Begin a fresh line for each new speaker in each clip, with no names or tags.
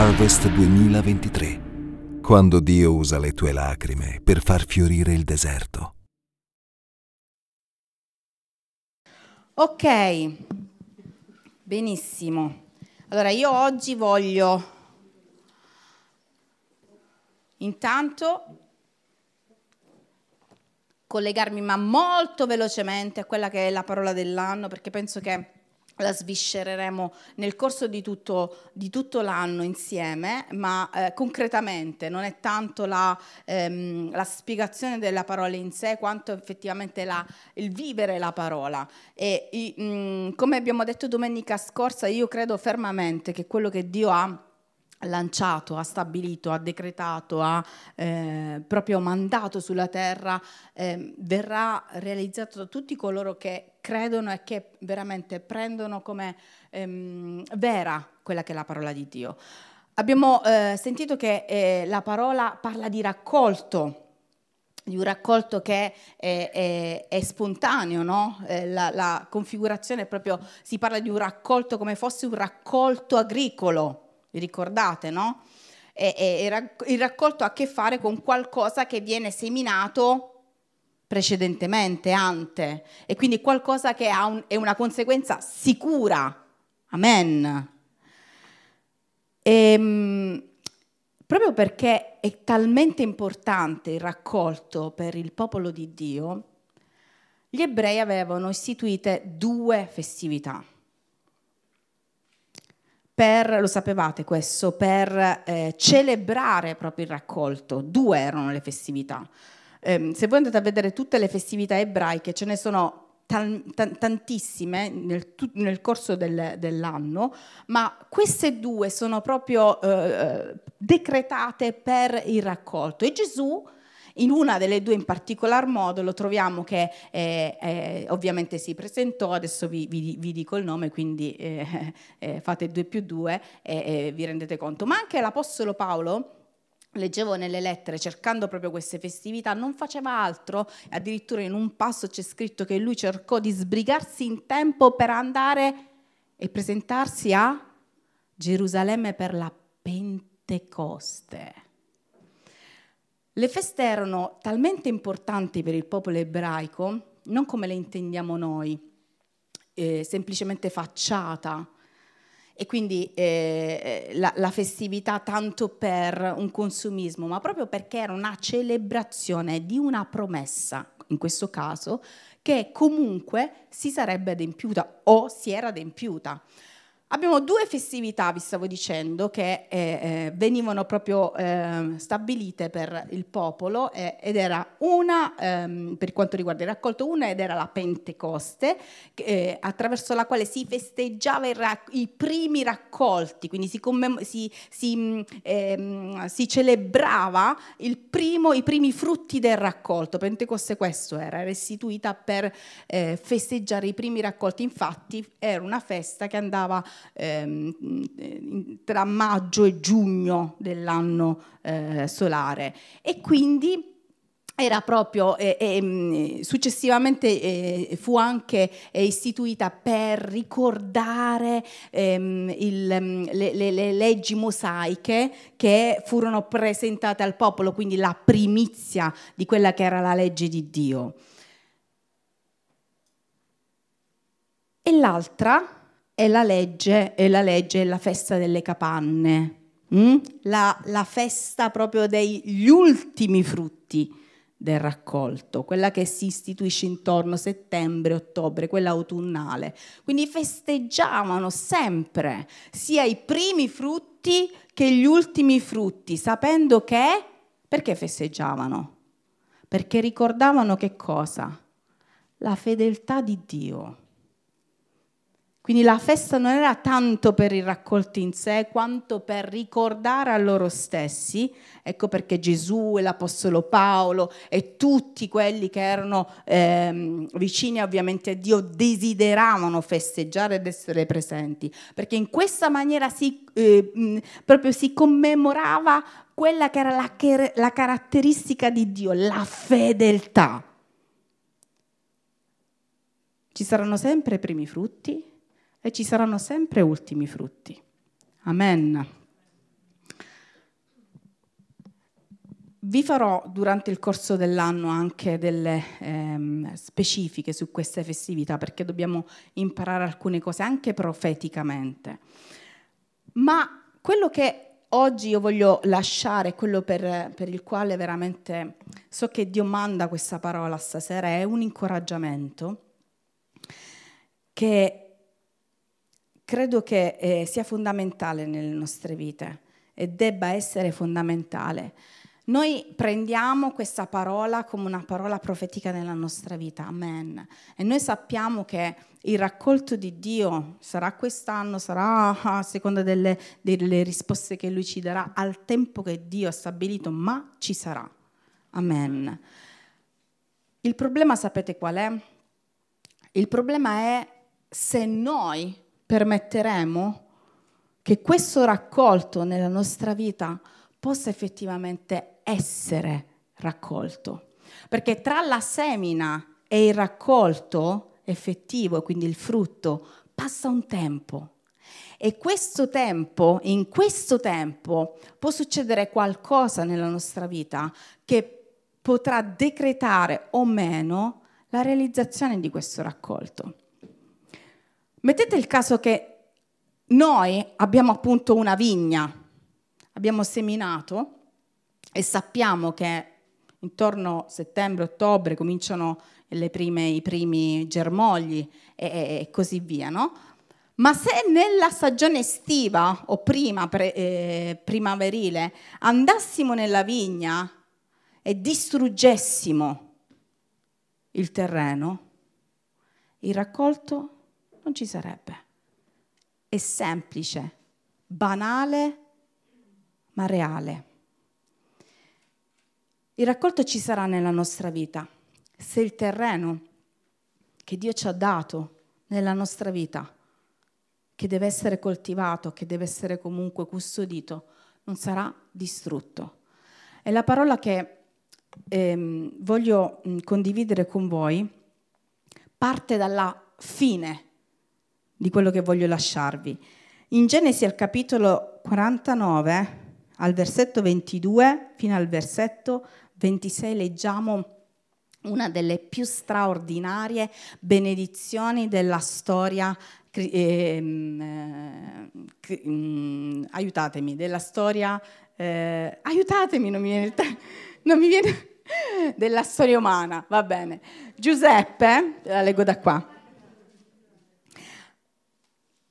Harvest 2023, quando Dio usa le tue lacrime per far fiorire il deserto.
Ok, benissimo. Allora io oggi voglio intanto collegarmi ma molto velocemente a quella che è la parola dell'anno perché penso che la sviscereremo nel corso di tutto, di tutto l'anno insieme, ma eh, concretamente non è tanto la, ehm, la, spiegazione della parola in sé quanto effettivamente la, il vivere la parola. E mh, mm, come abbiamo detto domenica scorsa, io credo fermamente che quello che Dio ha lanciato, ha stabilito, ha decretato, ha eh, proprio mandato sulla terra, eh, verrà realizzato da tutti coloro che credono e che veramente prendono come ehm, vera quella che è la parola di Dio. Abbiamo eh, sentito che eh, la parola parla di raccolto, di un raccolto che è, è, è spontaneo, no? eh, la, la configurazione è proprio, si parla di un raccolto come fosse un raccolto agricolo, vi ricordate, no? E, e, il raccolto ha a che fare con qualcosa che viene seminato precedentemente, ante, e quindi qualcosa che un, è una conseguenza sicura. Amen. E, ehm, proprio perché è talmente importante il raccolto per il popolo di Dio, gli ebrei avevano istituite due festività per, lo sapevate questo, per eh, celebrare proprio il raccolto. Due erano le festività. Eh, se voi andate a vedere tutte le festività ebraiche, ce ne sono tantissime nel, nel corso del, dell'anno, ma queste due sono proprio eh, decretate per il raccolto. E Gesù in una delle due in particolar modo lo troviamo che eh, eh, ovviamente si presentò, adesso vi, vi, vi dico il nome, quindi eh, eh fate due più due e vi rendete conto. Ma anche l'Apostolo Paolo leggevo nelle lettere cercando proprio queste festività, non faceva altro, addirittura in un passo c'è scritto che lui cercò di sbrigarsi in tempo per andare e presentarsi a Gerusalemme per la Pentecoste. Le feste erano talmente importanti per il popolo ebraico, non come le intendiamo noi, eh, semplicemente facciata, e quindi eh, la, la, festività tanto per un consumismo, ma proprio perché era una celebrazione di una promessa, in questo caso, che comunque si sarebbe adempiuta o si era adempiuta. Abbiamo due festività, vi stavo dicendo, che eh, eh, venivano proprio eh, stabilite per il popolo eh, ed era una, ehm, per quanto riguarda il raccolto, una ed era la Pentecoste, eh, attraverso la quale si festeggiava rac- i primi raccolti, quindi si, commem- si, si, ehm, si celebrava primo, i primi frutti del raccolto. Pentecoste questo era, era istituita per eh, festeggiare i primi raccolti, infatti era una festa che andava ehm, tra maggio e giugno dell'anno eh, solare e quindi era proprio, eh, eh, successivamente eh, fu anche eh, istituita per ricordare ehm, il, le, le, le, leggi mosaiche che furono presentate al popolo, quindi la primizia di quella che era la legge di Dio. E l'altra è la legge, è la legge, è la festa delle capanne, mm? la, la festa proprio degli ultimi frutti del raccolto, quella che si istituisce intorno a settembre, ottobre, quella autunnale. Quindi festeggiavano sempre sia i primi frutti che gli ultimi frutti, sapendo che perché festeggiavano? Perché ricordavano che cosa? La fedeltà di Dio. Quindi la festa non era tanto per il raccolto in sé, quanto per ricordare a loro stessi, ecco perché Gesù e l'Apostolo Paolo e tutti quelli che erano ehm, vicini ovviamente a Dio desideravano festeggiare ed essere presenti, perché in questa maniera si, eh, proprio si commemorava quella che era la, la caratteristica di Dio, la fedeltà. Ci saranno sempre i primi frutti, e ci saranno sempre ultimi frutti. Amen. Vi farò durante il corso dell'anno anche delle ehm, specifiche su queste festività perché dobbiamo imparare alcune cose anche profeticamente. Ma quello che oggi io voglio lasciare, quello per, per il quale veramente so che Dio manda questa parola stasera, è un incoraggiamento che credo che eh, sia fondamentale nelle nostre vite e debba essere fondamentale. Noi prendiamo questa parola come una parola profetica nella nostra vita, amen. E noi sappiamo che il raccolto di Dio sarà quest'anno, sarà a seconda delle, delle risposte che Lui ci darà al tempo che Dio ha stabilito, ma ci sarà. Amen. Il problema sapete qual è? Il problema è se noi permetteremo che questo raccolto nella nostra vita possa effettivamente essere raccolto. Perché tra la semina e il raccolto effettivo, quindi il frutto, passa un tempo. E questo tempo, in questo tempo, può succedere qualcosa nella nostra vita che potrà decretare o meno la realizzazione di questo raccolto. Mettete il caso che noi abbiamo appunto una vigna, abbiamo seminato e sappiamo che intorno a settembre-ottobre cominciano prime, i primi germogli e, e, così via, no? Ma se nella stagione estiva o prima pre, eh, primaverile andassimo nella vigna e distruggessimo il terreno, il raccolto non ci sarebbe. È semplice, banale, ma reale. Il raccolto ci sarà nella nostra vita se il terreno che Dio ci ha dato nella nostra vita, che deve essere coltivato, che deve essere comunque custodito, non sarà distrutto. E la parola che ehm, voglio condividere con voi parte dalla fine di quello che voglio lasciarvi. In Genesi al capitolo 49, al versetto 22 fino al versetto 26 leggiamo una delle più straordinarie benedizioni della storia, eh, eh, aiutatemi, della storia, eh, aiutatemi, non mi viene, non mi viene della storia umana, va bene. Giuseppe, la leggo da qua.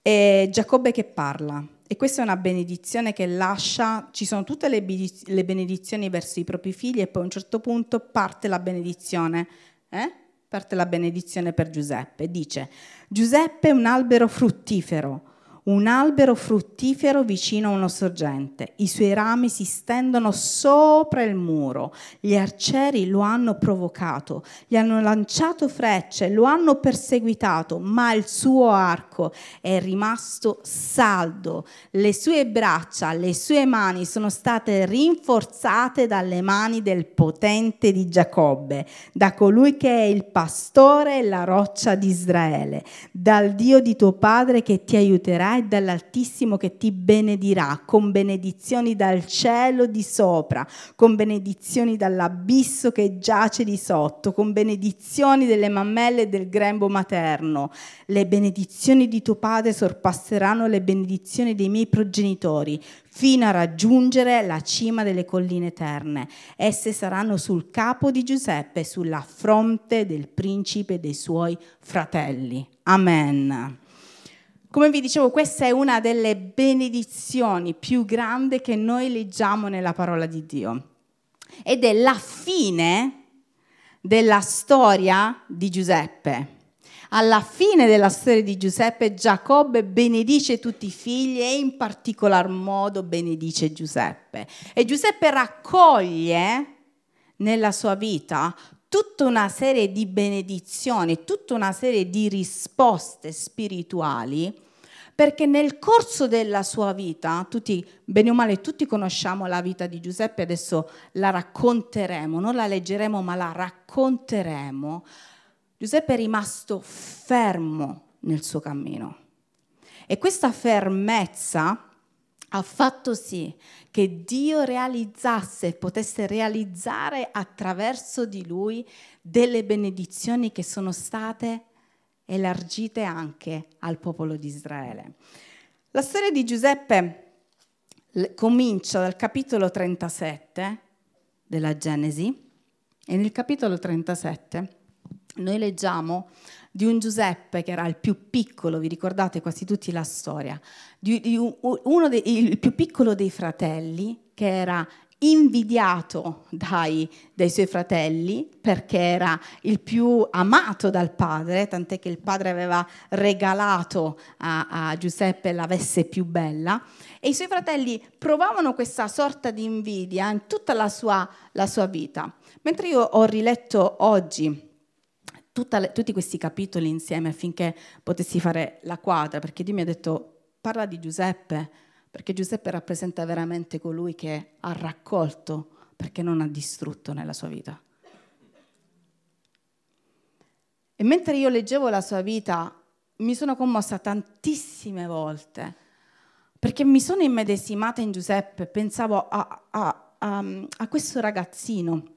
È Giacobbe che parla e questa è una benedizione che lascia, ci sono tutte le, benedizioni verso i propri figli e poi a un certo punto parte la benedizione, eh? parte la benedizione per Giuseppe. Dice, Giuseppe è un albero fruttifero un albero fruttifero vicino a una sorgente. I suoi rami si stendono sopra il muro. Gli arcieri lo hanno provocato, gli hanno lanciato frecce, lo hanno perseguitato, ma il suo arco è rimasto saldo. Le sue braccia, le sue mani sono state rinforzate dalle mani del potente di Giacobbe, da colui che è il pastore e la roccia di Israele, dal Dio di tuo padre che ti aiuterà e dall'Altissimo che ti benedirà con benedizioni dal cielo di sopra, con benedizioni dall'abisso che giace di sotto, con benedizioni delle mammelle e del grembo materno. Le benedizioni di tuo padre sorpasseranno le benedizioni dei miei progenitori fino a raggiungere la cima delle colline eterne. Esse saranno sul capo di Giuseppe, sulla fronte del principe e dei suoi fratelli. Amen. Come vi dicevo, questa è una delle benedizioni più grandi che noi leggiamo nella parola di Dio. Ed è la fine della storia di Giuseppe. Alla fine della storia di Giuseppe, Giacobbe benedice tutti i figli e in particolar modo benedice Giuseppe. E Giuseppe raccoglie nella sua vita tutta una serie di benedizioni, tutta una serie di risposte spirituali, perché nel corso della sua vita, tutti, bene o male, tutti conosciamo la vita di Giuseppe, adesso la racconteremo, non la leggeremo, ma la racconteremo. Giuseppe è rimasto fermo nel suo cammino. E questa fermezza ha fatto sì che Dio realizzasse, potesse realizzare attraverso di lui delle benedizioni che sono state elargite anche al popolo di Israele. La storia di Giuseppe comincia dal capitolo 37 della Genesi e nel capitolo 37 noi leggiamo di un Giuseppe che era il più piccolo, vi ricordate quasi tutti la storia, di, uno dei, il più piccolo dei fratelli che era invidiato dai, dai, suoi fratelli perché era il più amato dal padre, tant'è che il padre aveva regalato a, a Giuseppe la veste più bella e i suoi fratelli provavano questa sorta di invidia in tutta la sua, la sua vita. Mentre io ho riletto oggi le, tutti questi capitoli insieme affinché potessi fare la quadra, perché Dio mi ha detto parla di Giuseppe, perché Giuseppe rappresenta veramente colui che ha raccolto perché non ha distrutto nella sua vita. E mentre io leggevo la sua vita, mi sono commossa tantissime volte, perché mi sono immedesimata in Giuseppe, pensavo a, a, a, a questo ragazzino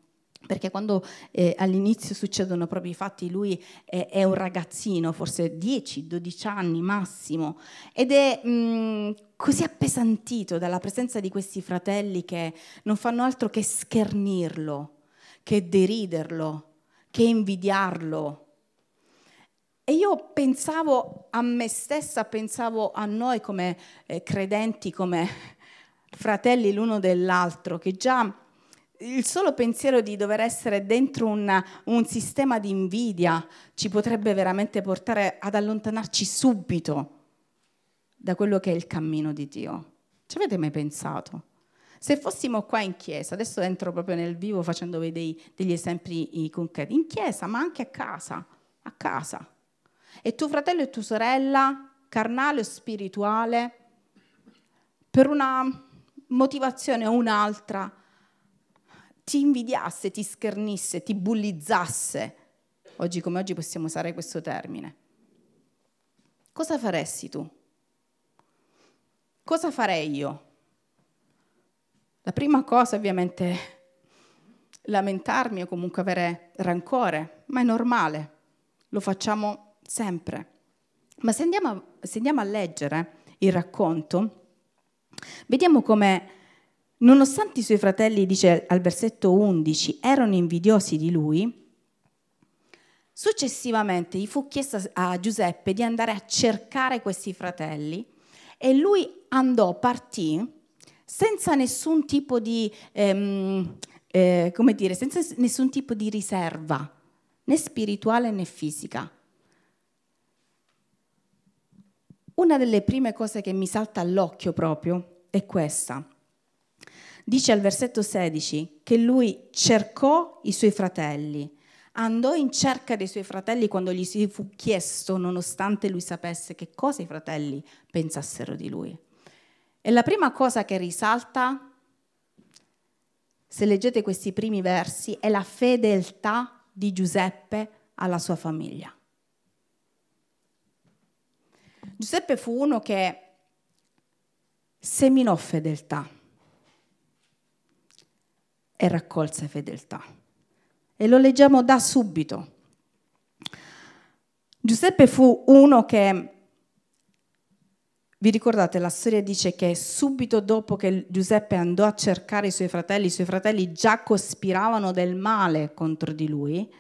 perché quando eh, all'inizio succedono proprio i fatti, lui è, è un ragazzino, forse 10-12 anni massimo, ed è mh, mm, così appesantito dalla presenza di questi fratelli che non fanno altro che schernirlo, che deriderlo, che invidiarlo. E io pensavo a me stessa, pensavo a noi come eh, credenti, come fratelli l'uno dell'altro, che già il solo pensiero di dover essere dentro una, un sistema di invidia ci potrebbe veramente portare ad allontanarci subito da quello che è il cammino di Dio. Ci avete mai pensato? Se fossimo qua in chiesa, adesso entro proprio nel vivo facendovi dei, degli esempi concreti, in chiesa ma anche a casa, a casa, e tuo fratello e tua sorella, carnale o spirituale, per una motivazione o un'altra, ti invidiasse, ti schernisse, ti bullizzasse, oggi come oggi possiamo usare questo termine, cosa faresti tu? Cosa farei io? La prima cosa ovviamente lamentarmi o comunque avere rancore, ma è normale, lo facciamo sempre. Ma se andiamo a, se andiamo a leggere il racconto, vediamo come Nonostante i suoi fratelli, dice al versetto 11, erano invidiosi di lui, successivamente gli fu chiesto a Giuseppe di andare a cercare questi fratelli e lui andò, partì senza nessun tipo di, ehm, eh, come dire, senza nessun tipo di riserva, né spirituale né fisica. Una delle prime cose che mi salta all'occhio proprio è questa dice al versetto 16 che lui cercò i suoi fratelli, andò in cerca dei suoi fratelli quando gli si fu chiesto, nonostante lui sapesse che cosa i fratelli pensassero di lui. E la prima cosa che risalta, se leggete questi primi versi, è la fedeltà di Giuseppe alla sua famiglia. Giuseppe fu uno che seminò fedeltà e raccolse fedeltà. E lo leggiamo da subito. Giuseppe fu uno che, vi ricordate, la storia dice che subito dopo che Giuseppe andò a cercare i suoi fratelli, i suoi fratelli già cospiravano del male contro di lui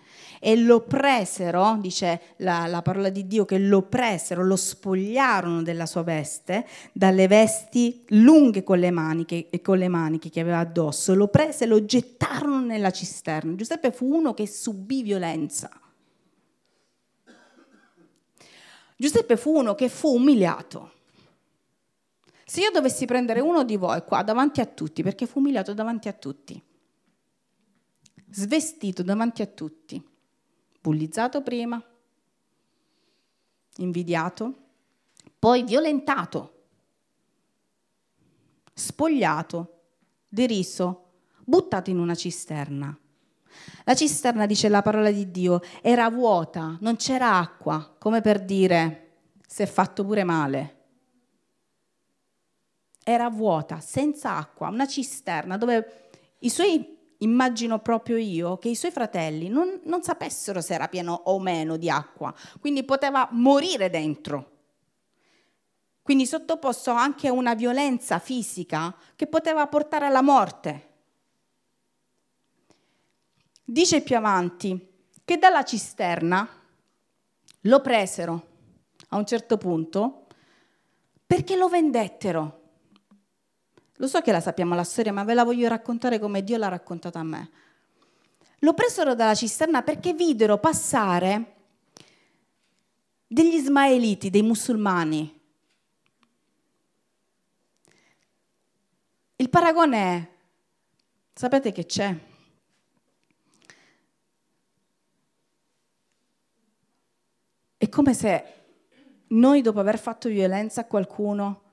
e lo presero, dice la, la, parola di Dio, che lo presero, lo spogliarono della sua veste, dalle vesti lunghe con le maniche, e con le maniche che aveva addosso, lo prese e lo gettarono nella cisterna. Giuseppe fu uno che subì violenza. Giuseppe fu uno che fu umiliato. Se io dovessi prendere uno di voi qua davanti a tutti, perché fu umiliato davanti a tutti, svestito davanti a tutti, bullizzato prima, invidiato, poi violentato, spogliato, deriso, buttato in una cisterna. La cisterna, dice la parola di Dio, era vuota, non c'era acqua, come per dire si è fatto pure male. Era vuota, senza acqua, una cisterna dove i suoi immagino proprio io che i suoi fratelli non, non sapessero se era pieno o meno di acqua, quindi poteva morire dentro. Quindi sottoposto anche a una violenza fisica che poteva portare alla morte. Dice più avanti che dalla cisterna lo presero a un certo punto perché lo vendettero. Lo so che la sappiamo la storia, ma ve la voglio raccontare come Dio l'ha raccontata a me. Lo presero dalla cisterna perché videro passare degli ismaeliti, dei musulmani. Il paragone è, sapete che c'è? È come se noi dopo aver fatto violenza a qualcuno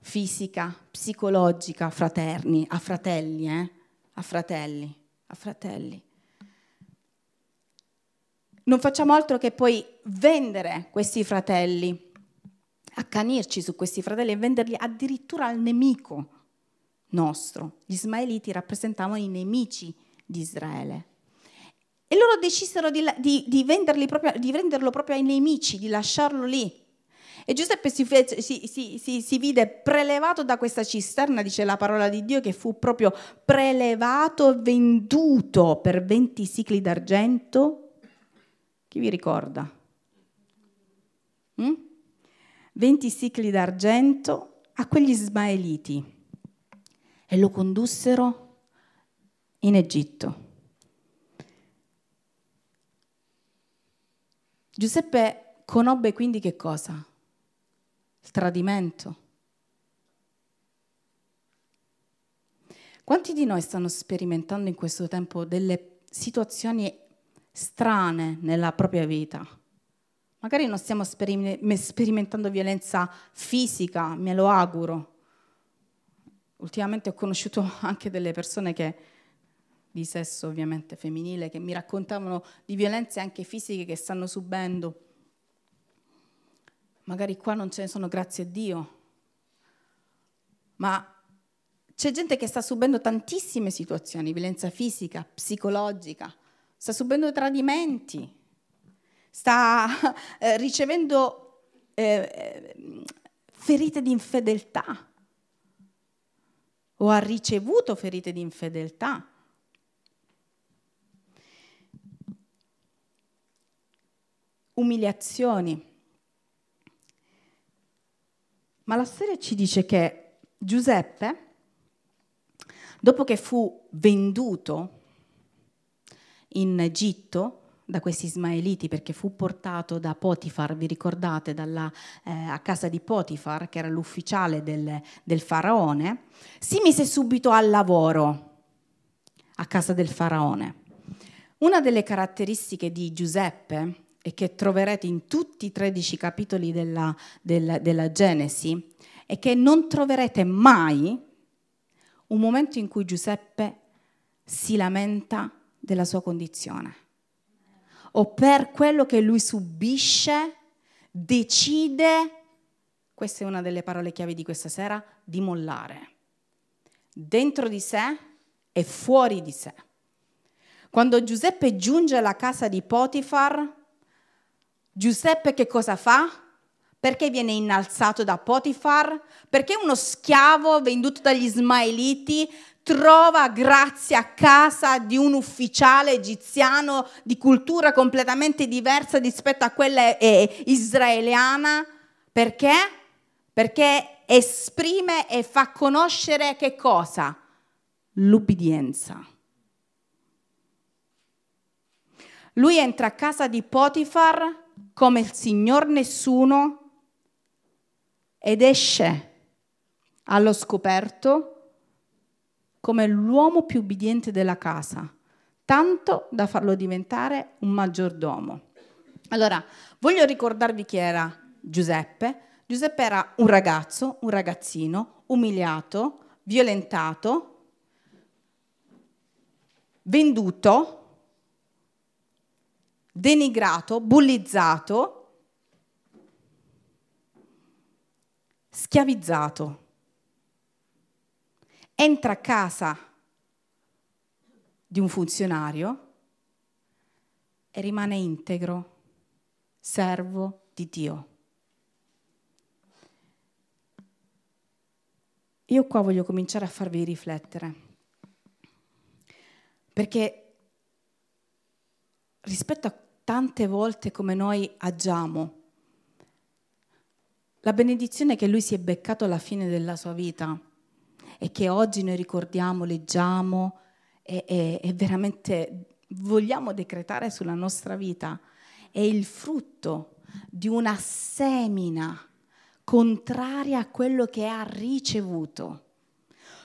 fisica, psicologica, fraterni, a fratelli, eh? a fratelli, a fratelli. Non facciamo altro che poi vendere questi fratelli, accanirci su questi fratelli e venderli addirittura al nemico nostro. Gli ismaeliti rappresentavano i nemici di Israele. E loro decisero di, di, di, proprio, di venderlo proprio ai nemici, di lasciarlo lì. E Giuseppe si, fece, si, si, si, vide prelevato da questa cisterna, dice la parola di Dio, che fu proprio prelevato e venduto per 20 sicli d'argento. Chi vi ricorda? Mm? 20 sicli d'argento a quegli ismaeliti e lo condussero in Egitto. Giuseppe conobbe quindi che cosa? Il tradimento. Quanti di noi stanno sperimentando in questo tempo delle situazioni strane nella propria vita? Magari non stiamo sperimentando violenza fisica, me lo auguro. Ultimamente ho conosciuto anche delle persone che, di sesso ovviamente femminile che mi raccontavano di violenze anche fisiche che stanno subendo magari qua non ce ne sono, grazie a Dio, ma c'è gente che sta subendo tantissime situazioni, violenza fisica, psicologica, sta subendo tradimenti, sta eh, ricevendo eh, ferite di infedeltà o ha ricevuto ferite di infedeltà. Umiliazioni. Ma la storia ci dice che Giuseppe, dopo che fu venduto in Egitto da questi ismaeliti perché fu portato da Potifar, vi ricordate, dalla, eh, a casa di Potifar, che era l'ufficiale del, del faraone, si mise subito al lavoro a casa del faraone. Una delle caratteristiche di Giuseppe e che troverete in tutti i 13 capitoli della, della, della Genesi, è che non troverete mai un momento in cui Giuseppe si lamenta della sua condizione o per quello che lui subisce decide, questa è una delle parole chiave di questa sera, di mollare, dentro di sé e fuori di sé. Quando Giuseppe giunge alla casa di Potifar, Giuseppe che cosa fa? Perché viene innalzato da Potifar? Perché uno schiavo venduto dagli Ismaeliti trova grazia a casa di un ufficiale egiziano di cultura completamente diversa rispetto a quella eh, israeliana. Perché? Perché esprime e fa conoscere che cosa? L'ubbidienza. Lui entra a casa di Potifar come il Signor nessuno ed esce allo scoperto come l'uomo più ubbidiente della casa, tanto da farlo diventare un maggiordomo. Allora, voglio ricordarvi chi era Giuseppe. Giuseppe era un ragazzo, un ragazzino, umiliato, violentato, venduto, denigrato, bullizzato, schiavizzato entra a casa di un funzionario e rimane integro, servo di Dio. Io qua voglio cominciare a farvi riflettere, perché rispetto a tante volte come noi agiamo, la benedizione che lui si è beccato alla fine della sua vita e che oggi noi ricordiamo, leggiamo e, e, e veramente vogliamo decretare sulla nostra vita, è il frutto di una semina contraria a quello che ha ricevuto.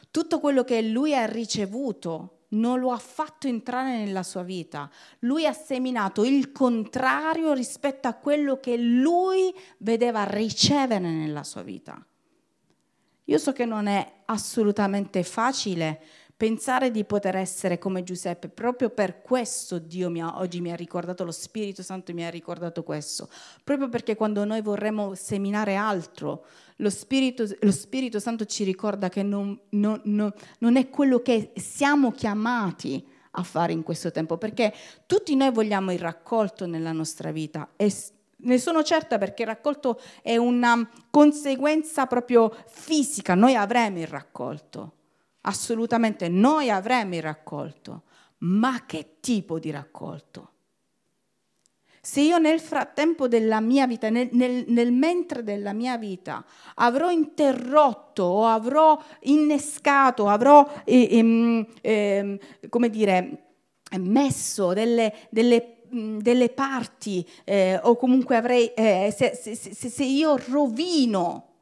Tutto quello che lui ha ricevuto non lo ha fatto entrare nella sua vita. Lui ha seminato il contrario rispetto a quello che lui vedeva ricevere nella sua vita. Io so che non è assolutamente facile pensare di poter essere come Giuseppe, proprio per questo Dio mi ha, oggi mi ha ricordato, lo Spirito Santo mi ha ricordato questo, proprio perché quando noi vorremmo seminare altro, lo Spirito, lo Spirito Santo ci ricorda che non, non, non, non è quello che siamo chiamati a fare in questo tempo, perché tutti noi vogliamo il raccolto nella nostra vita e ne sono certa perché il raccolto è una conseguenza proprio fisica, noi avremo il raccolto, assolutamente noi avremo il raccolto, ma che tipo di raccolto? Se io nel frattempo della mia vita, nel, nel, nel, mentre della mia vita, avrò interrotto o avrò innescato, avrò, eh, eh, come dire, messo delle, delle delle parti eh, o comunque avrei, eh, se, se, se, se io rovino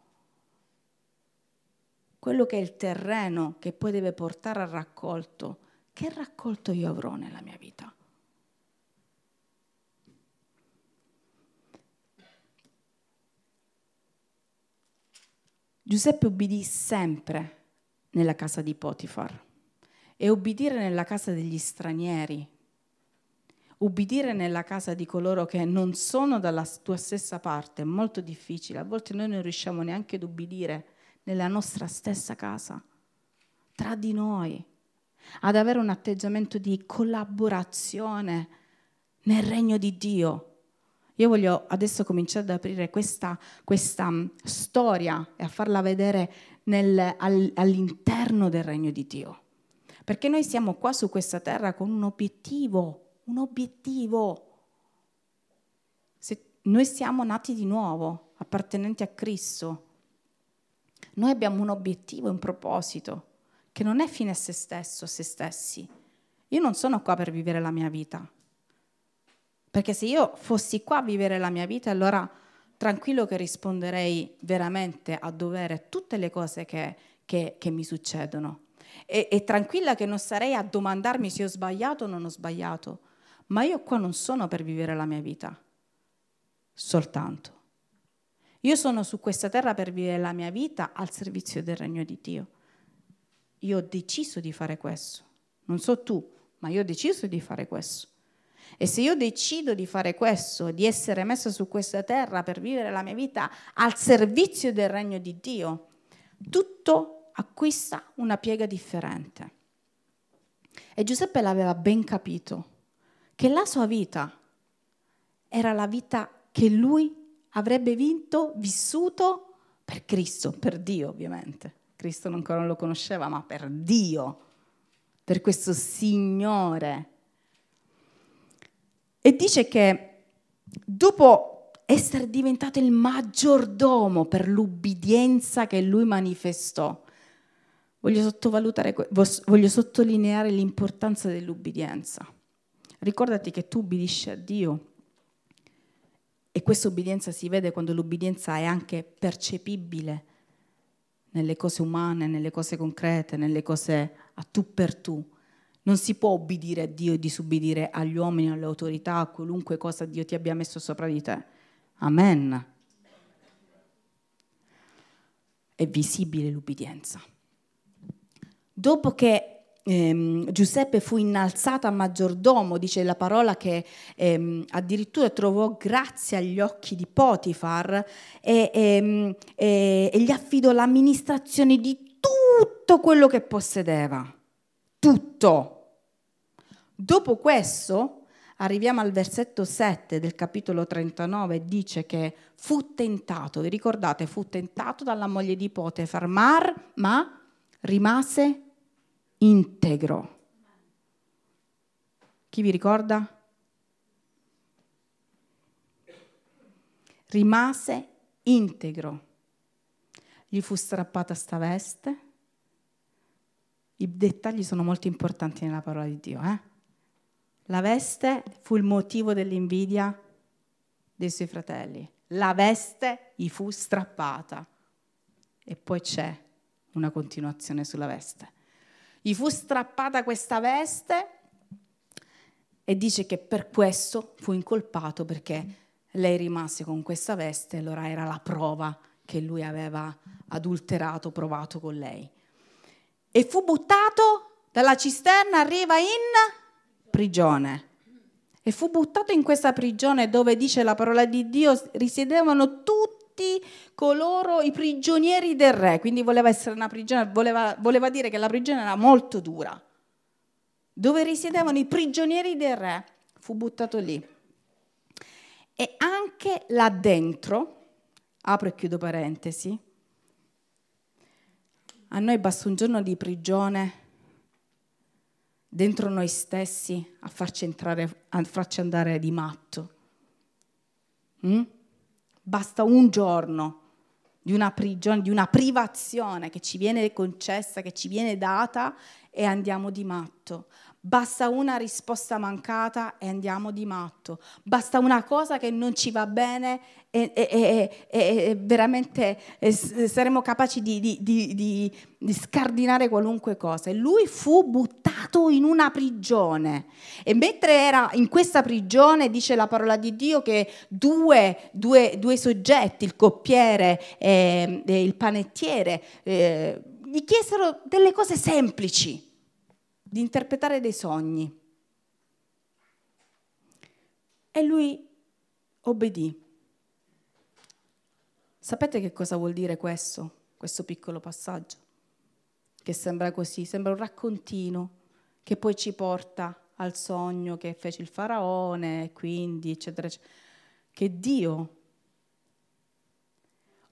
quello che è il terreno che poi deve portare al raccolto, che raccolto io avrò nella mia vita? Giuseppe ubbidì sempre nella casa di Potifar e ubbidire nella casa degli stranieri ubbidire nella casa di coloro che non sono dalla tua stessa parte è molto difficile. A volte noi non riusciamo neanche ad ubbidire nella nostra stessa casa, tra di noi, ad avere un atteggiamento di collaborazione nel regno di Dio. Io voglio adesso cominciare ad aprire questa, questa mm, storia e a farla vedere nel, all, all'interno del regno di Dio. Perché noi siamo qua su questa terra con un obiettivo un obiettivo. Se noi siamo nati di nuovo, appartenenti a Cristo, noi abbiamo un obiettivo, un proposito, che non è fine a se stesso, a se stessi. Io non sono qua per vivere la mia vita. Perché se io fossi qua a vivere la mia vita, allora tranquillo che risponderei veramente a dovere tutte le cose che, che, che mi succedono. E, e tranquilla che non sarei a domandarmi se ho sbagliato o non ho sbagliato, ma io qua non sono per vivere la mia vita, soltanto. Io sono su questa terra per vivere la mia vita al servizio del regno di Dio. Io ho deciso di fare questo. Non so tu, ma io ho deciso di fare questo. E se io decido di fare questo, di essere messa su questa terra per vivere la mia vita al servizio del regno di Dio, tutto acquista una piega differente. E Giuseppe l'aveva ben capito, che la sua vita era la vita che lui avrebbe vinto, vissuto per Cristo, per Dio ovviamente. Cristo ancora non lo conosceva, ma per Dio, per questo Signore. E dice che dopo essere diventato il maggiordomo per l'ubbidienza che lui manifestò, voglio, voglio sottolineare l'importanza dell'ubbidienza. Ricordati che tu ubbidisci a Dio e questa ubbidienza si vede quando l'ubbidienza è anche percepibile nelle cose umane, nelle cose concrete, nelle cose a tu per tu. Non si può obbedire a Dio e disubbidire agli uomini, alle autorità, a qualunque cosa Dio ti abbia messo sopra di te. Amen. È visibile l'ubbidienza. Dopo che ehm, Giuseppe fu innalzato a maggiordomo, dice la parola che ehm, addirittura trovò grazia agli occhi di Potifar e, ehm, e, e gli affidò l'amministrazione di tutto quello che possedeva. Tutto. Dopo questo, arriviamo al versetto 7 del capitolo 39, dice che fu tentato, vi ricordate, fu tentato dalla moglie di Potifar, ma rimase integro. Chi vi ricorda? Rimase integro. Gli fu strappata sta veste. I dettagli sono molto importanti nella parola di Dio. Eh? La veste fu il motivo dell'invidia dei suoi fratelli. La veste gli fu strappata. E poi c'è una continuazione sulla veste. Gli fu strappata questa veste e dice che per questo fu incolpato perché lei rimase con questa veste, allora era la prova che lui aveva adulterato, provato con lei. E fu buttato dalla cisterna, arriva in prigione. E fu buttato in questa prigione dove dice la parola di Dio risiedevano tutti tutti coloro, i prigionieri del re, quindi voleva essere una prigione, voleva, voleva dire che la prigione era molto dura, dove risiedevano i prigionieri del re, fu buttato lì. E anche là dentro, apro e chiudo parentesi, a noi basta un giorno di prigione dentro noi stessi a farci, entrare, a farci andare di matto. Mm? Basta un giorno di una prigione, di una privazione che ci viene concessa, che ci viene data e andiamo di matto. Basta una risposta mancata e andiamo di matto. Basta una cosa che non ci va bene e, e, e, e veramente saremo capaci di, di, di, di, scardinare qualunque cosa. E lui fu buttato in una prigione. E mentre era in questa prigione, dice la parola di Dio, che due, due, due soggetti, il coppiere e, il panettiere, eh, gli chiesero delle cose semplici di interpretare dei sogni. E lui obbedì. Sapete che cosa vuol dire questo, questo piccolo passaggio? Che sembra così, sembra un raccontino che poi ci porta al sogno che fece il faraone, quindi eccetera, eccetera. Che Dio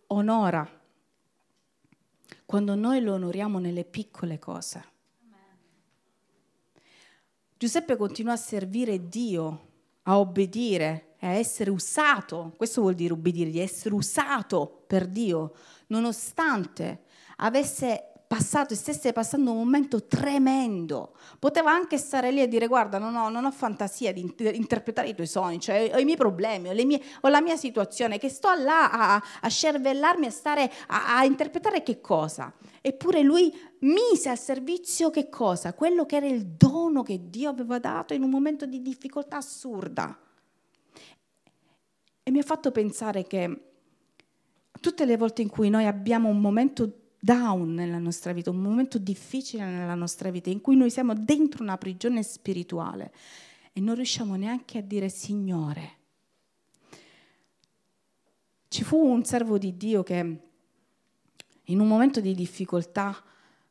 onora quando noi lo onoriamo nelle piccole cose. Giuseppe continuò a servire Dio, a obbedire a essere usato, questo vuol dire obbedire, di essere usato per Dio, nonostante avesse passato e stesse passando un momento tremendo. Poteva anche stare lì e dire guarda, non ho, non ho fantasia di interpretare i tuoi sogni, cioè ho i miei problemi, ho, mie, ho la mia situazione, che sto là a, a scervellarmi, a stare a, a interpretare che cosa. Eppure lui mise al servizio che cosa? Quello che era il dono che Dio aveva dato in un momento di difficoltà assurda. E mi ha fatto pensare che tutte le volte in cui noi abbiamo un momento down nella nostra vita, un momento difficile nella nostra vita, in cui noi siamo dentro una prigione spirituale e non riusciamo neanche a dire Signore. Ci fu un servo di Dio che in un momento di difficoltà,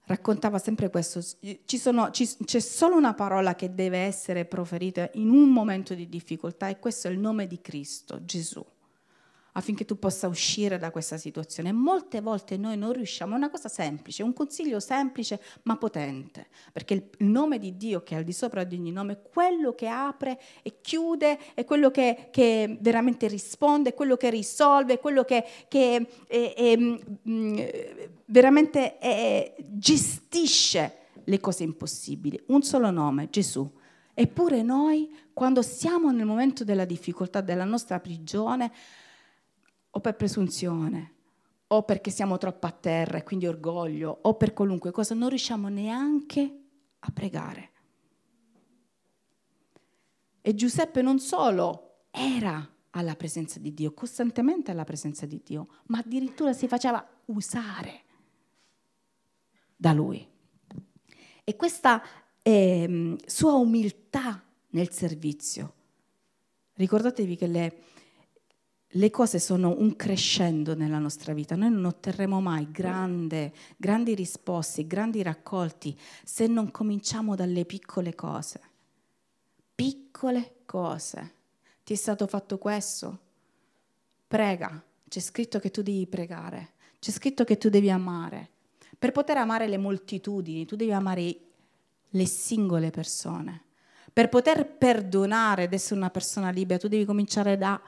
raccontava sempre questo, sono, ci, c'è solo una parola che deve essere proferita in un momento di difficoltà e questo è il nome di Cristo, Gesù affinché tu possa uscire da questa situazione. Molte volte noi non riusciamo, è una cosa semplice, un consiglio semplice ma potente, perché il nome di Dio che è al di sopra di ogni nome, è quello che apre e chiude, è quello che, che veramente risponde, è quello che risolve, è quello che, che è, è, mm, è, veramente gestisce le cose impossibili. Un solo nome, Gesù. Eppure noi, quando siamo nel momento della difficoltà della nostra prigione, o per presunzione, o perché siamo troppo a terra e quindi orgoglio, o per qualunque cosa, non riusciamo neanche a pregare. E Giuseppe non solo era alla presenza di Dio, costantemente alla presenza di Dio, ma addirittura si faceva usare da lui. E questa eh, sua umiltà nel servizio, ricordatevi che le, le cose sono un crescendo nella nostra vita, noi non otterremo mai grande, grandi risposte, grandi raccolti se non cominciamo dalle piccole cose. Piccole cose. Ti è stato fatto questo? Prega, c'è scritto che tu devi pregare, c'è scritto che tu devi amare. Per poter amare le moltitudini, tu devi amare le singole persone. Per poter perdonare ed essere una persona libera, tu devi cominciare da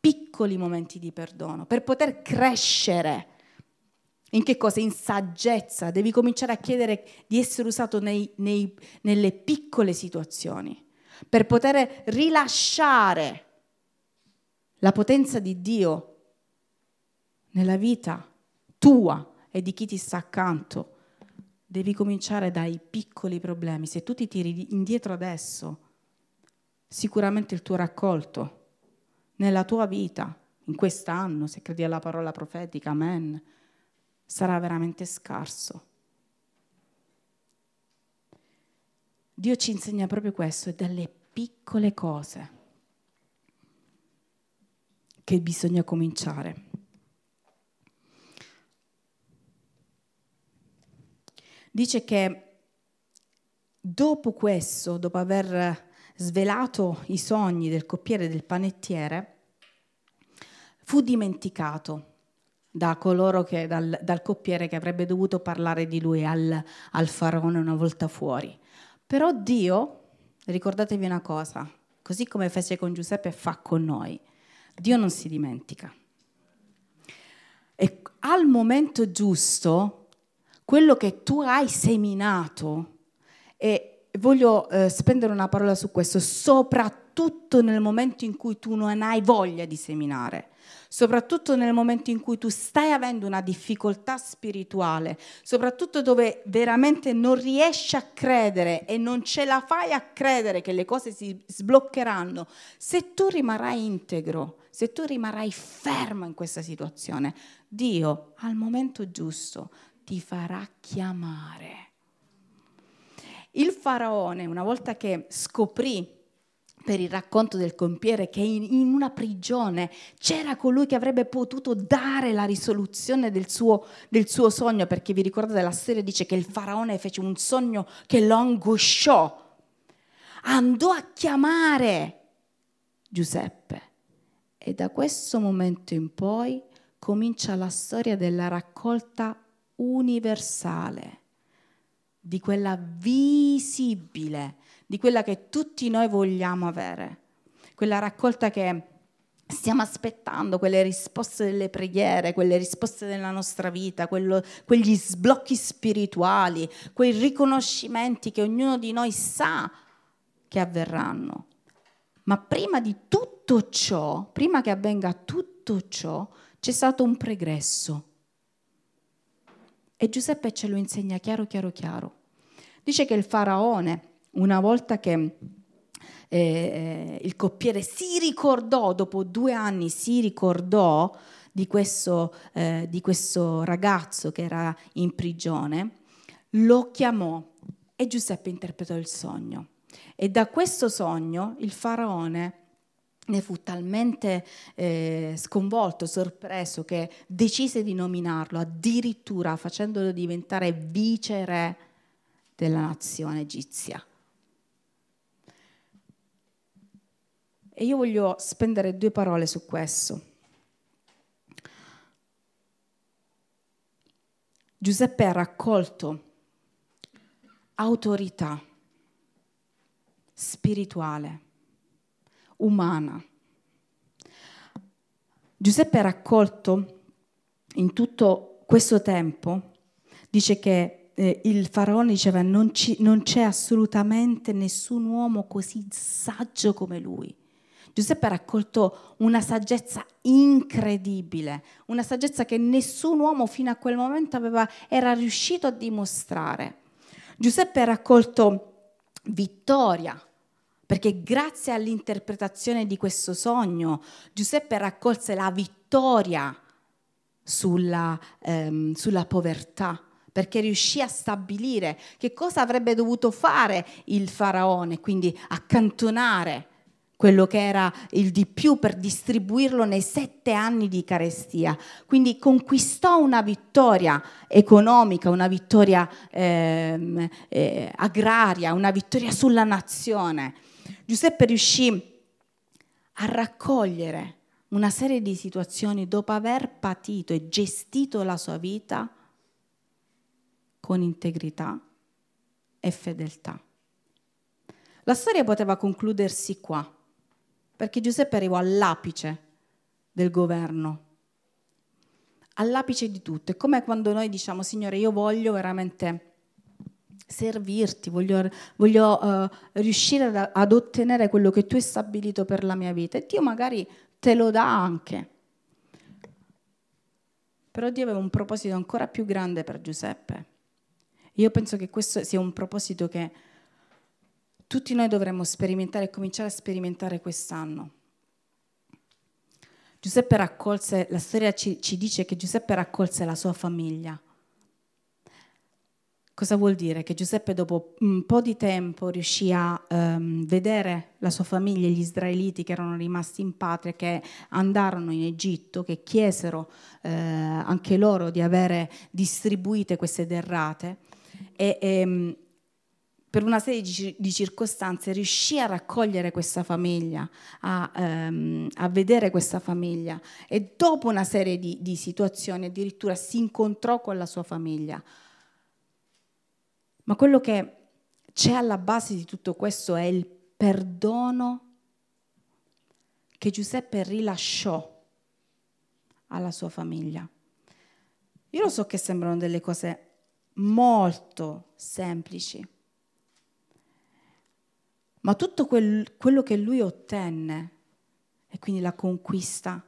piccoli momenti di perdono, per poter crescere. In che cosa? In saggezza. Devi cominciare a chiedere di essere usato nei, nei, nelle piccole situazioni, per poter rilasciare la potenza di Dio nella vita tua e di chi ti sta accanto. Devi cominciare dai piccoli problemi. Se tu ti tiri indietro adesso, sicuramente il tuo raccolto nella tua vita, in quest'anno, se credi alla parola profetica, amen, sarà veramente scarso. Dio ci insegna proprio questo, è dalle piccole cose che bisogna cominciare. Dice che dopo questo, dopo aver svelato i sogni del coppiere e del panettiere, fu dimenticato da coloro che, dal, dal coppiere che avrebbe dovuto parlare di lui al, al faraone una volta fuori. Però Dio, ricordatevi una cosa, così come fece con Giuseppe fa con noi, Dio non si dimentica. E al momento giusto, quello che tu hai seminato e voglio eh, spendere una parola su questo, soprattutto nel momento in cui tu non hai voglia di seminare, soprattutto nel momento in cui tu stai avendo una difficoltà spirituale, soprattutto dove veramente non riesci a credere e non ce la fai a credere che le cose si sbloccheranno, se tu rimarrai integro, se tu rimarrai fermo in questa situazione, Dio al momento giusto ti farà chiamare il faraone, una volta che scoprì per il racconto del compiere che in, una prigione c'era colui che avrebbe potuto dare la risoluzione del suo, del suo, sogno, perché vi ricordate la storia dice che il faraone fece un sogno che lo angosciò, andò a chiamare Giuseppe. E da questo momento in poi comincia la storia della raccolta universale di quella visibile, di quella che tutti noi vogliamo avere, quella raccolta che stiamo aspettando, quelle risposte delle preghiere, quelle risposte della nostra vita, quello, quegli sblocchi spirituali, quei riconoscimenti che ognuno di noi sa che avverranno. Ma prima di tutto ciò, prima che avvenga tutto ciò, c'è stato un pregresso e Giuseppe ce lo insegna chiaro, chiaro, chiaro. Dice che il faraone, una volta che eh, il coppiere si ricordò, dopo due anni si ricordò di questo, eh, di questo ragazzo che era in prigione, lo chiamò e Giuseppe interpretò il sogno. E da questo sogno il faraone ne fu talmente eh, sconvolto, sorpreso, che decise di nominarlo, addirittura facendolo diventare viceré della nazione egizia. E io voglio spendere due parole su questo. Giuseppe ha raccolto autorità spirituale, umana. Giuseppe ha raccolto in tutto questo tempo, dice che eh, il faraone diceva non, ci, non c'è assolutamente nessun uomo così saggio come lui. Giuseppe ha raccolto una saggezza incredibile, una saggezza che nessun uomo fino a quel momento aveva, era riuscito a dimostrare. Giuseppe ha raccolto vittoria, perché grazie all'interpretazione di questo sogno Giuseppe raccolse la vittoria sulla, ehm, sulla povertà perché riuscì a stabilire che cosa avrebbe dovuto fare il faraone, quindi accantonare quello che era il di più per distribuirlo nei sette anni di carestia. Quindi conquistò una vittoria economica, una vittoria eh, eh, agraria, una vittoria sulla nazione. Giuseppe riuscì a raccogliere una serie di situazioni dopo aver patito e gestito la sua vita con integrità e fedeltà. La storia poteva concludersi qua perché Giuseppe arrivò all'apice del governo, all'apice di tutto. È come quando noi diciamo, Signore, io voglio veramente servirti, voglio, voglio uh, riuscire ad, ad, ottenere quello che tu hai stabilito per la mia vita. E Dio magari te lo dà anche. Però Dio aveva un proposito ancora più grande per Giuseppe. Io penso che questo sia un proposito che tutti noi dovremmo sperimentare e cominciare a sperimentare quest'anno. Giuseppe raccolse, la storia ci, ci, dice che Giuseppe raccolse la sua famiglia. Cosa vuol dire? Che Giuseppe dopo un po' di tempo riuscì a um, vedere la sua famiglia, gli israeliti che erano rimasti in patria, che andarono in Egitto, che chiesero eh, anche loro di avere distribuite queste derrate. E, e, ehm, per una serie di, circostanze riuscì a raccogliere questa famiglia, a, um, a, vedere questa famiglia e dopo una serie di, di situazioni addirittura si incontrò con la sua famiglia. Ma quello che c'è alla base di tutto questo è il perdono che Giuseppe rilasciò alla sua famiglia. Io lo so che sembrano delle cose molto semplici, ma tutto quel, quello che lui ottenne, e quindi la conquista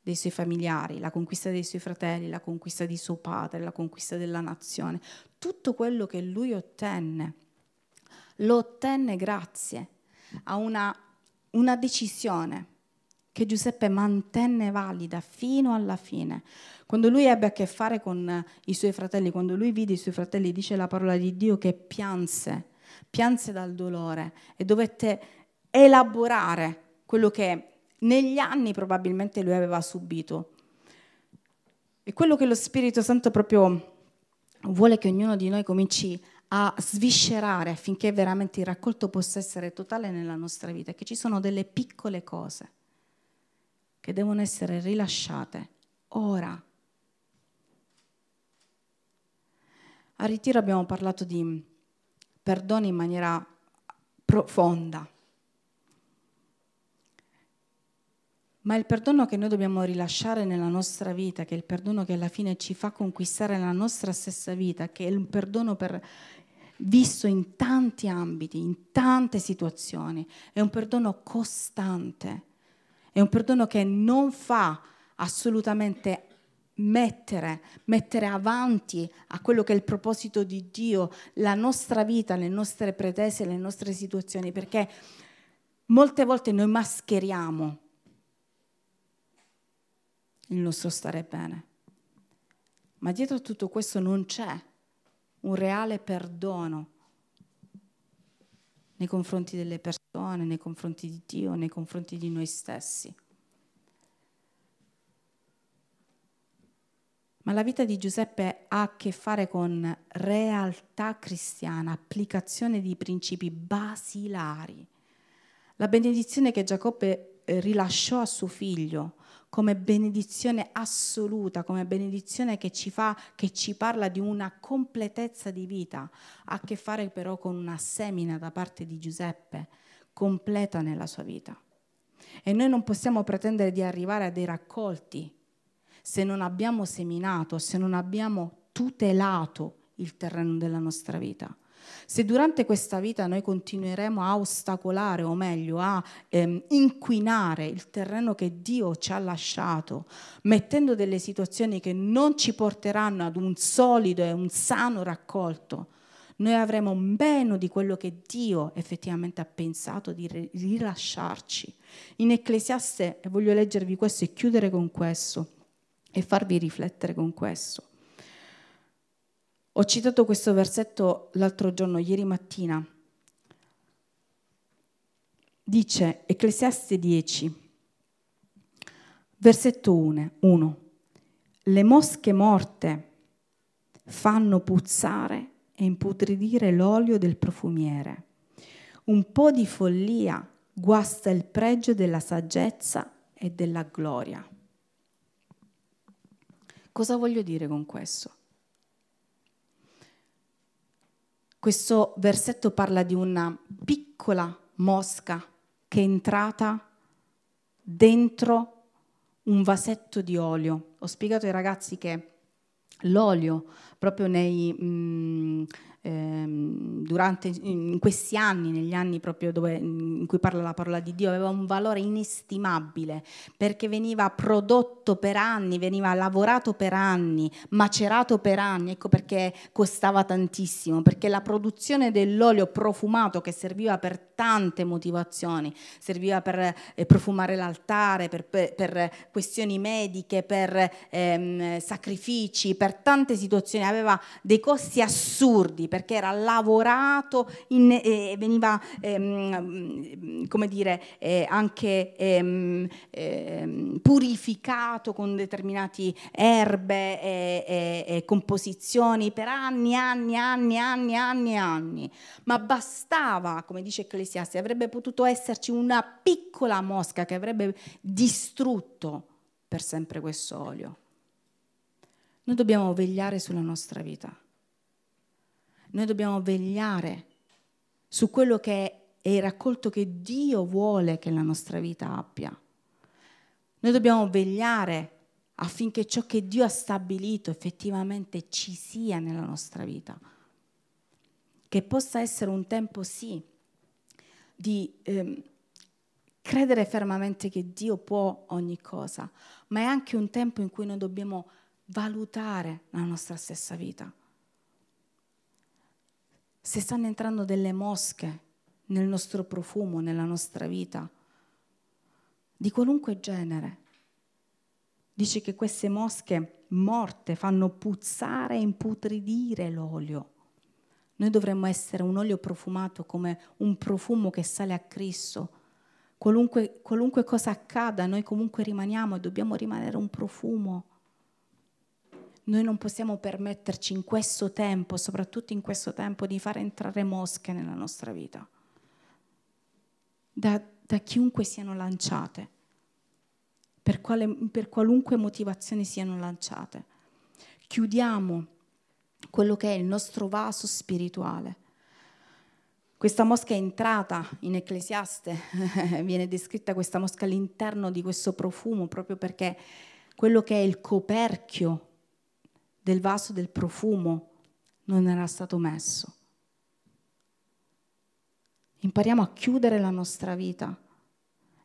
dei suoi familiari, la conquista dei suoi fratelli, la conquista di suo padre, la conquista della nazione, tutto quello che lui ottenne, lo ottenne grazie a una, una decisione che Giuseppe mantenne valida fino alla fine. Quando lui ebbe a che fare con i suoi fratelli, quando lui vide i suoi fratelli, dice la parola di Dio che pianse pianse dal dolore e dovette elaborare quello che negli anni probabilmente lui aveva subito. E quello che lo Spirito Santo proprio vuole che ognuno di noi cominci a sviscerare affinché veramente il raccolto possa essere totale nella nostra vita, che ci sono delle piccole cose che devono essere rilasciate ora. A ritiro abbiamo parlato di perdono in maniera profonda. Ma il perdono che noi dobbiamo rilasciare nella nostra vita, che è il perdono che alla fine ci fa conquistare la nostra stessa vita, che è un perdono per, visto in tanti ambiti, in tante situazioni, è un perdono costante, è un perdono che non fa assolutamente mettere, mettere avanti a quello che è il proposito di Dio, la nostra vita, le nostre pretese, le nostre situazioni, perché molte volte noi mascheriamo il nostro stare bene, ma dietro a tutto questo non c'è un reale perdono nei confronti delle persone, nei confronti di Dio, nei confronti di noi stessi. Ma la vita di Giuseppe ha a che fare con realtà cristiana, applicazione di principi basilari. La benedizione che Giacobbe eh, rilasciò a suo figlio come benedizione assoluta, come benedizione che ci, fa, che ci parla di una completezza di vita, ha a che fare però con una semina da parte di Giuseppe, completa nella sua vita. E noi non possiamo pretendere di arrivare a dei raccolti se non abbiamo seminato, se non abbiamo tutelato il terreno della nostra vita. Se durante questa vita noi continueremo a ostacolare, o meglio, a ehm, inquinare il terreno che Dio ci ha lasciato, mettendo delle situazioni che non ci porteranno ad un solido e un sano raccolto, noi avremo meno di quello che Dio effettivamente ha pensato di rilasciarci. In Ecclesiaste, e voglio leggervi questo e chiudere con questo, e farvi riflettere con questo. Ho citato questo versetto l'altro giorno, ieri mattina. Dice Ecclesiaste 10, versetto 1. Le mosche morte fanno puzzare e imputridire l'olio del profumiere. Un po' di follia guasta il pregio della saggezza e della gloria. Cosa voglio dire con questo? Questo versetto parla di una piccola mosca che è entrata dentro un vasetto di olio. Ho spiegato ai ragazzi che l'olio, proprio nei, mh, mm, ehm, durante in questi anni, negli anni proprio dove, in cui parla la parola di Dio, aveva un valore inestimabile perché veniva prodotto per anni, veniva lavorato per anni, macerato per anni, ecco perché costava tantissimo, perché la produzione dell'olio profumato che serviva per tante motivazioni, serviva per eh, profumare l'altare, per, per, per, questioni mediche, per ehm, sacrifici, per tante situazioni, aveva dei costi assurdi perché era lavorato e eh, veniva, ehm, come dire, eh, anche ehm, ehm, purificato con determinate erbe e, e, e composizioni per anni, anni, anni, anni, anni, anni. Ma bastava, come dice Ecclesiastes, avrebbe potuto esserci una piccola mosca che avrebbe distrutto per sempre questo olio. Noi dobbiamo vegliare sulla nostra vita. Noi dobbiamo vegliare su quello che è il raccolto che Dio vuole che la nostra vita abbia. Noi dobbiamo vegliare affinché ciò che Dio ha stabilito effettivamente ci sia nella nostra vita. Che possa essere un tempo, sì, di eh, credere fermamente che Dio può ogni cosa, ma è anche un tempo in cui noi dobbiamo valutare la nostra stessa vita se stanno entrando delle mosche nel nostro profumo, nella nostra vita, di qualunque genere. Dice che queste mosche morte fanno puzzare e imputridire l'olio. Noi dovremmo essere un olio profumato come un profumo che sale a Cristo. Qualunque, qualunque cosa accada, noi comunque rimaniamo e dobbiamo rimanere un profumo noi non possiamo permetterci in questo tempo, soprattutto in questo tempo, di far entrare mosche nella nostra vita, da, da chiunque siano lanciate, per, quale, per qualunque motivazione siano lanciate. Chiudiamo quello che è il nostro vaso spirituale. Questa mosca è entrata in Ecclesiaste, viene descritta questa mosca all'interno di questo profumo proprio perché quello che è il coperchio del vaso del profumo non era stato messo. Impariamo a chiudere la nostra vita,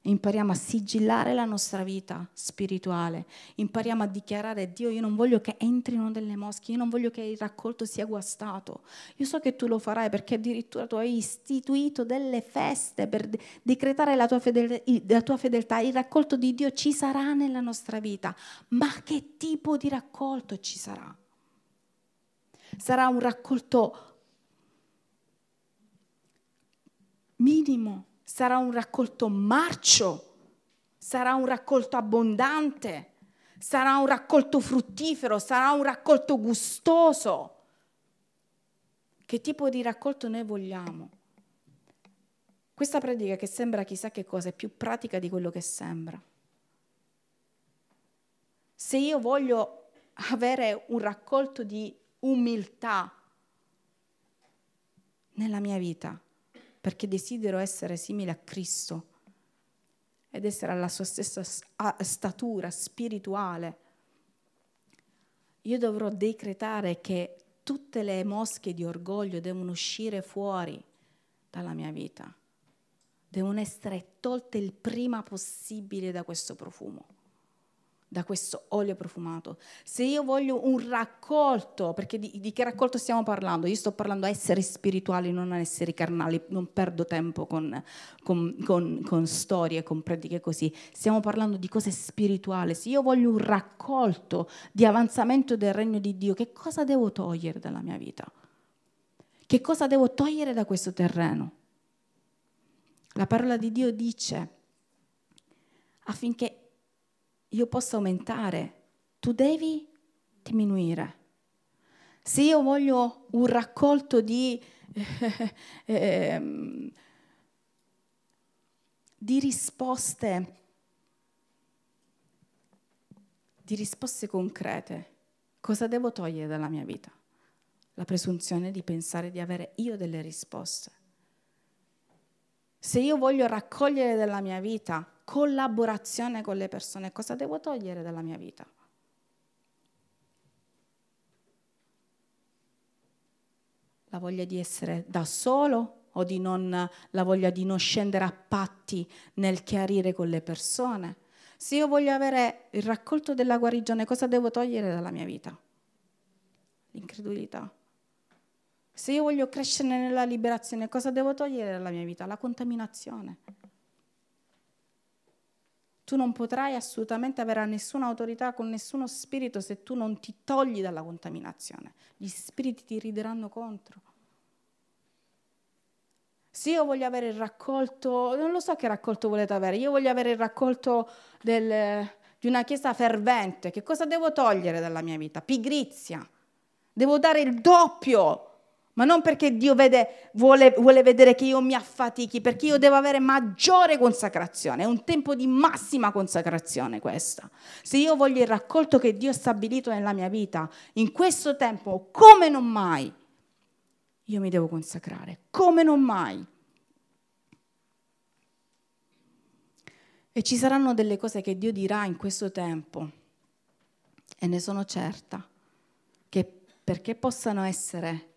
impariamo a sigillare la nostra vita spirituale, impariamo a dichiarare Dio io non voglio che entrino delle mosche, io non voglio che il raccolto sia guastato, io so che tu lo farai perché addirittura tu hai istituito delle feste per decretare la tua, fedeltà, la tua fedeltà, il raccolto di Dio ci sarà nella nostra vita, ma che tipo di raccolto ci sarà? Sarà un raccolto minimo, sarà un raccolto marcio, sarà un raccolto abbondante, sarà un raccolto fruttifero, sarà un raccolto gustoso. Che tipo di raccolto noi vogliamo? Questa predica che sembra chissà che cosa è più pratica di quello che sembra. Se io voglio avere un raccolto di umiltà nella mia vita, perché desidero essere simile a Cristo ed essere alla sua stessa statura spirituale, io dovrò decretare che tutte le mosche di orgoglio devono uscire fuori dalla mia vita. Devono essere tolte il prima possibile da questo profumo, da questo olio profumato. Se io voglio un raccolto, perché di, di che raccolto stiamo parlando? Io sto parlando a esseri spirituali, non a esseri carnali, non perdo tempo con, con, con, con storie, con prediche così. Stiamo parlando di cose spirituali. Se io voglio un raccolto di avanzamento del regno di Dio, che cosa devo togliere dalla mia vita? Che cosa devo togliere da questo terreno? La parola di Dio dice affinché io possa aumentare, tu devi diminuire. Se io voglio un raccolto di, eh, di risposte, di risposte concrete, cosa devo togliere dalla mia vita? La presunzione di pensare di avere io delle risposte. Se io voglio raccogliere dalla mia vita collaborazione con le persone, cosa devo togliere dalla mia vita? La voglia di essere da solo o non, la voglia di non scendere a patti nel chiarire con le persone? Se io voglio avere il raccolto della guarigione, cosa devo togliere dalla mia vita? L'incredulità. Se io voglio crescere nella liberazione, cosa devo togliere dalla mia vita? La contaminazione. Tu non potrai assolutamente avere nessuna autorità con nessuno spirito se tu non ti togli dalla contaminazione. Gli spiriti ti rideranno contro. Se io voglio avere il raccolto, non lo so che raccolto volete avere, io voglio avere il raccolto del, di una chiesa fervente, che cosa devo togliere dalla mia vita? Pigrizia. Devo dare il doppio ma non perché Dio vede, vuole, vuole, vedere che io mi affatichi, perché io devo avere maggiore consacrazione, è un tempo di massima consacrazione questa. Se io voglio il raccolto che Dio ha stabilito nella mia vita, in questo tempo, come non mai, io mi devo consacrare, come non mai. E ci saranno delle cose che Dio dirà in questo tempo, e ne sono certa, che perché possano essere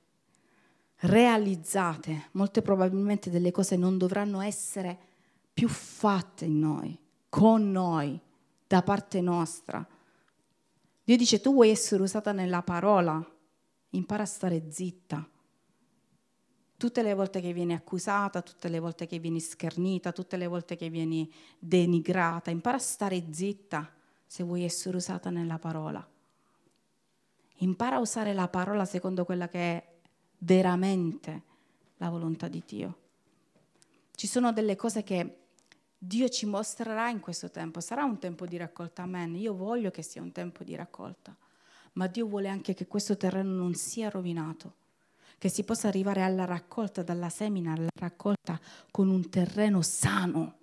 realizzate, molte probabilmente delle cose non dovranno essere più fatte in noi, con noi, da parte nostra. Dio dice tu vuoi essere usata nella parola, impara a stare zitta. Tutte le volte che vieni accusata, tutte le volte che vieni schernita, tutte le volte che vieni denigrata, impara a stare zitta se vuoi essere usata nella parola. Impara a usare la parola secondo quella che è veramente la volontà di Dio. Ci sono delle cose che Dio ci mostrerà in questo tempo. Sarà un tempo di raccolta, amen. Io voglio che sia un tempo di raccolta, ma Dio vuole anche che questo terreno non sia rovinato, che si possa arrivare alla raccolta, dalla semina alla raccolta con un terreno sano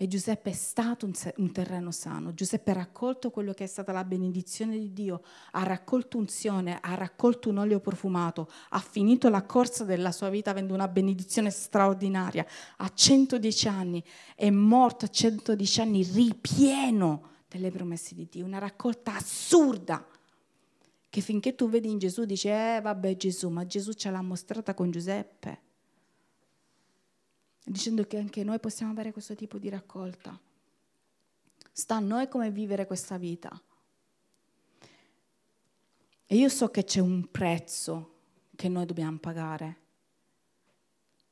e Giuseppe è stato un, terreno sano. Giuseppe ha raccolto quello che è stata la benedizione di Dio, ha raccolto unzione, ha raccolto un olio profumato, ha finito la corsa della sua vita avendo una benedizione straordinaria. A 110 anni è morto a 110 anni ripieno delle promesse di Dio, una raccolta assurda che finché tu vedi in Gesù dici, eh vabbè Gesù, ma Gesù ce l'ha mostrata con Giuseppe dicendo che anche noi possiamo avere questo tipo di raccolta. Sta a noi come vivere questa vita. E io so che c'è un prezzo che noi dobbiamo pagare,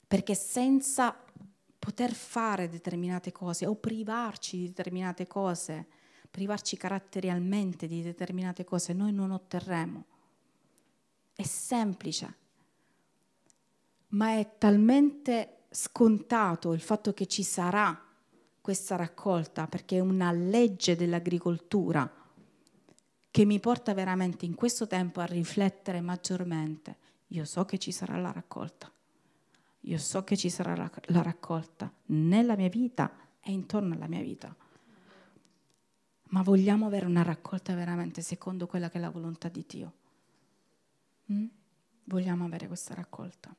perché senza poter fare determinate cose o privarci di determinate cose, privarci caratterialmente di determinate cose, noi non otterremo. È semplice, ma è talmente scontato il fatto che ci sarà questa raccolta, perché è una legge dell'agricoltura che mi porta veramente in questo tempo a riflettere maggiormente. Io so che ci sarà la raccolta, io so che ci sarà la, raccolta nella mia vita e intorno alla mia vita. Ma vogliamo avere una raccolta veramente secondo quella che è la volontà di Dio? Mm? Vogliamo avere questa raccolta.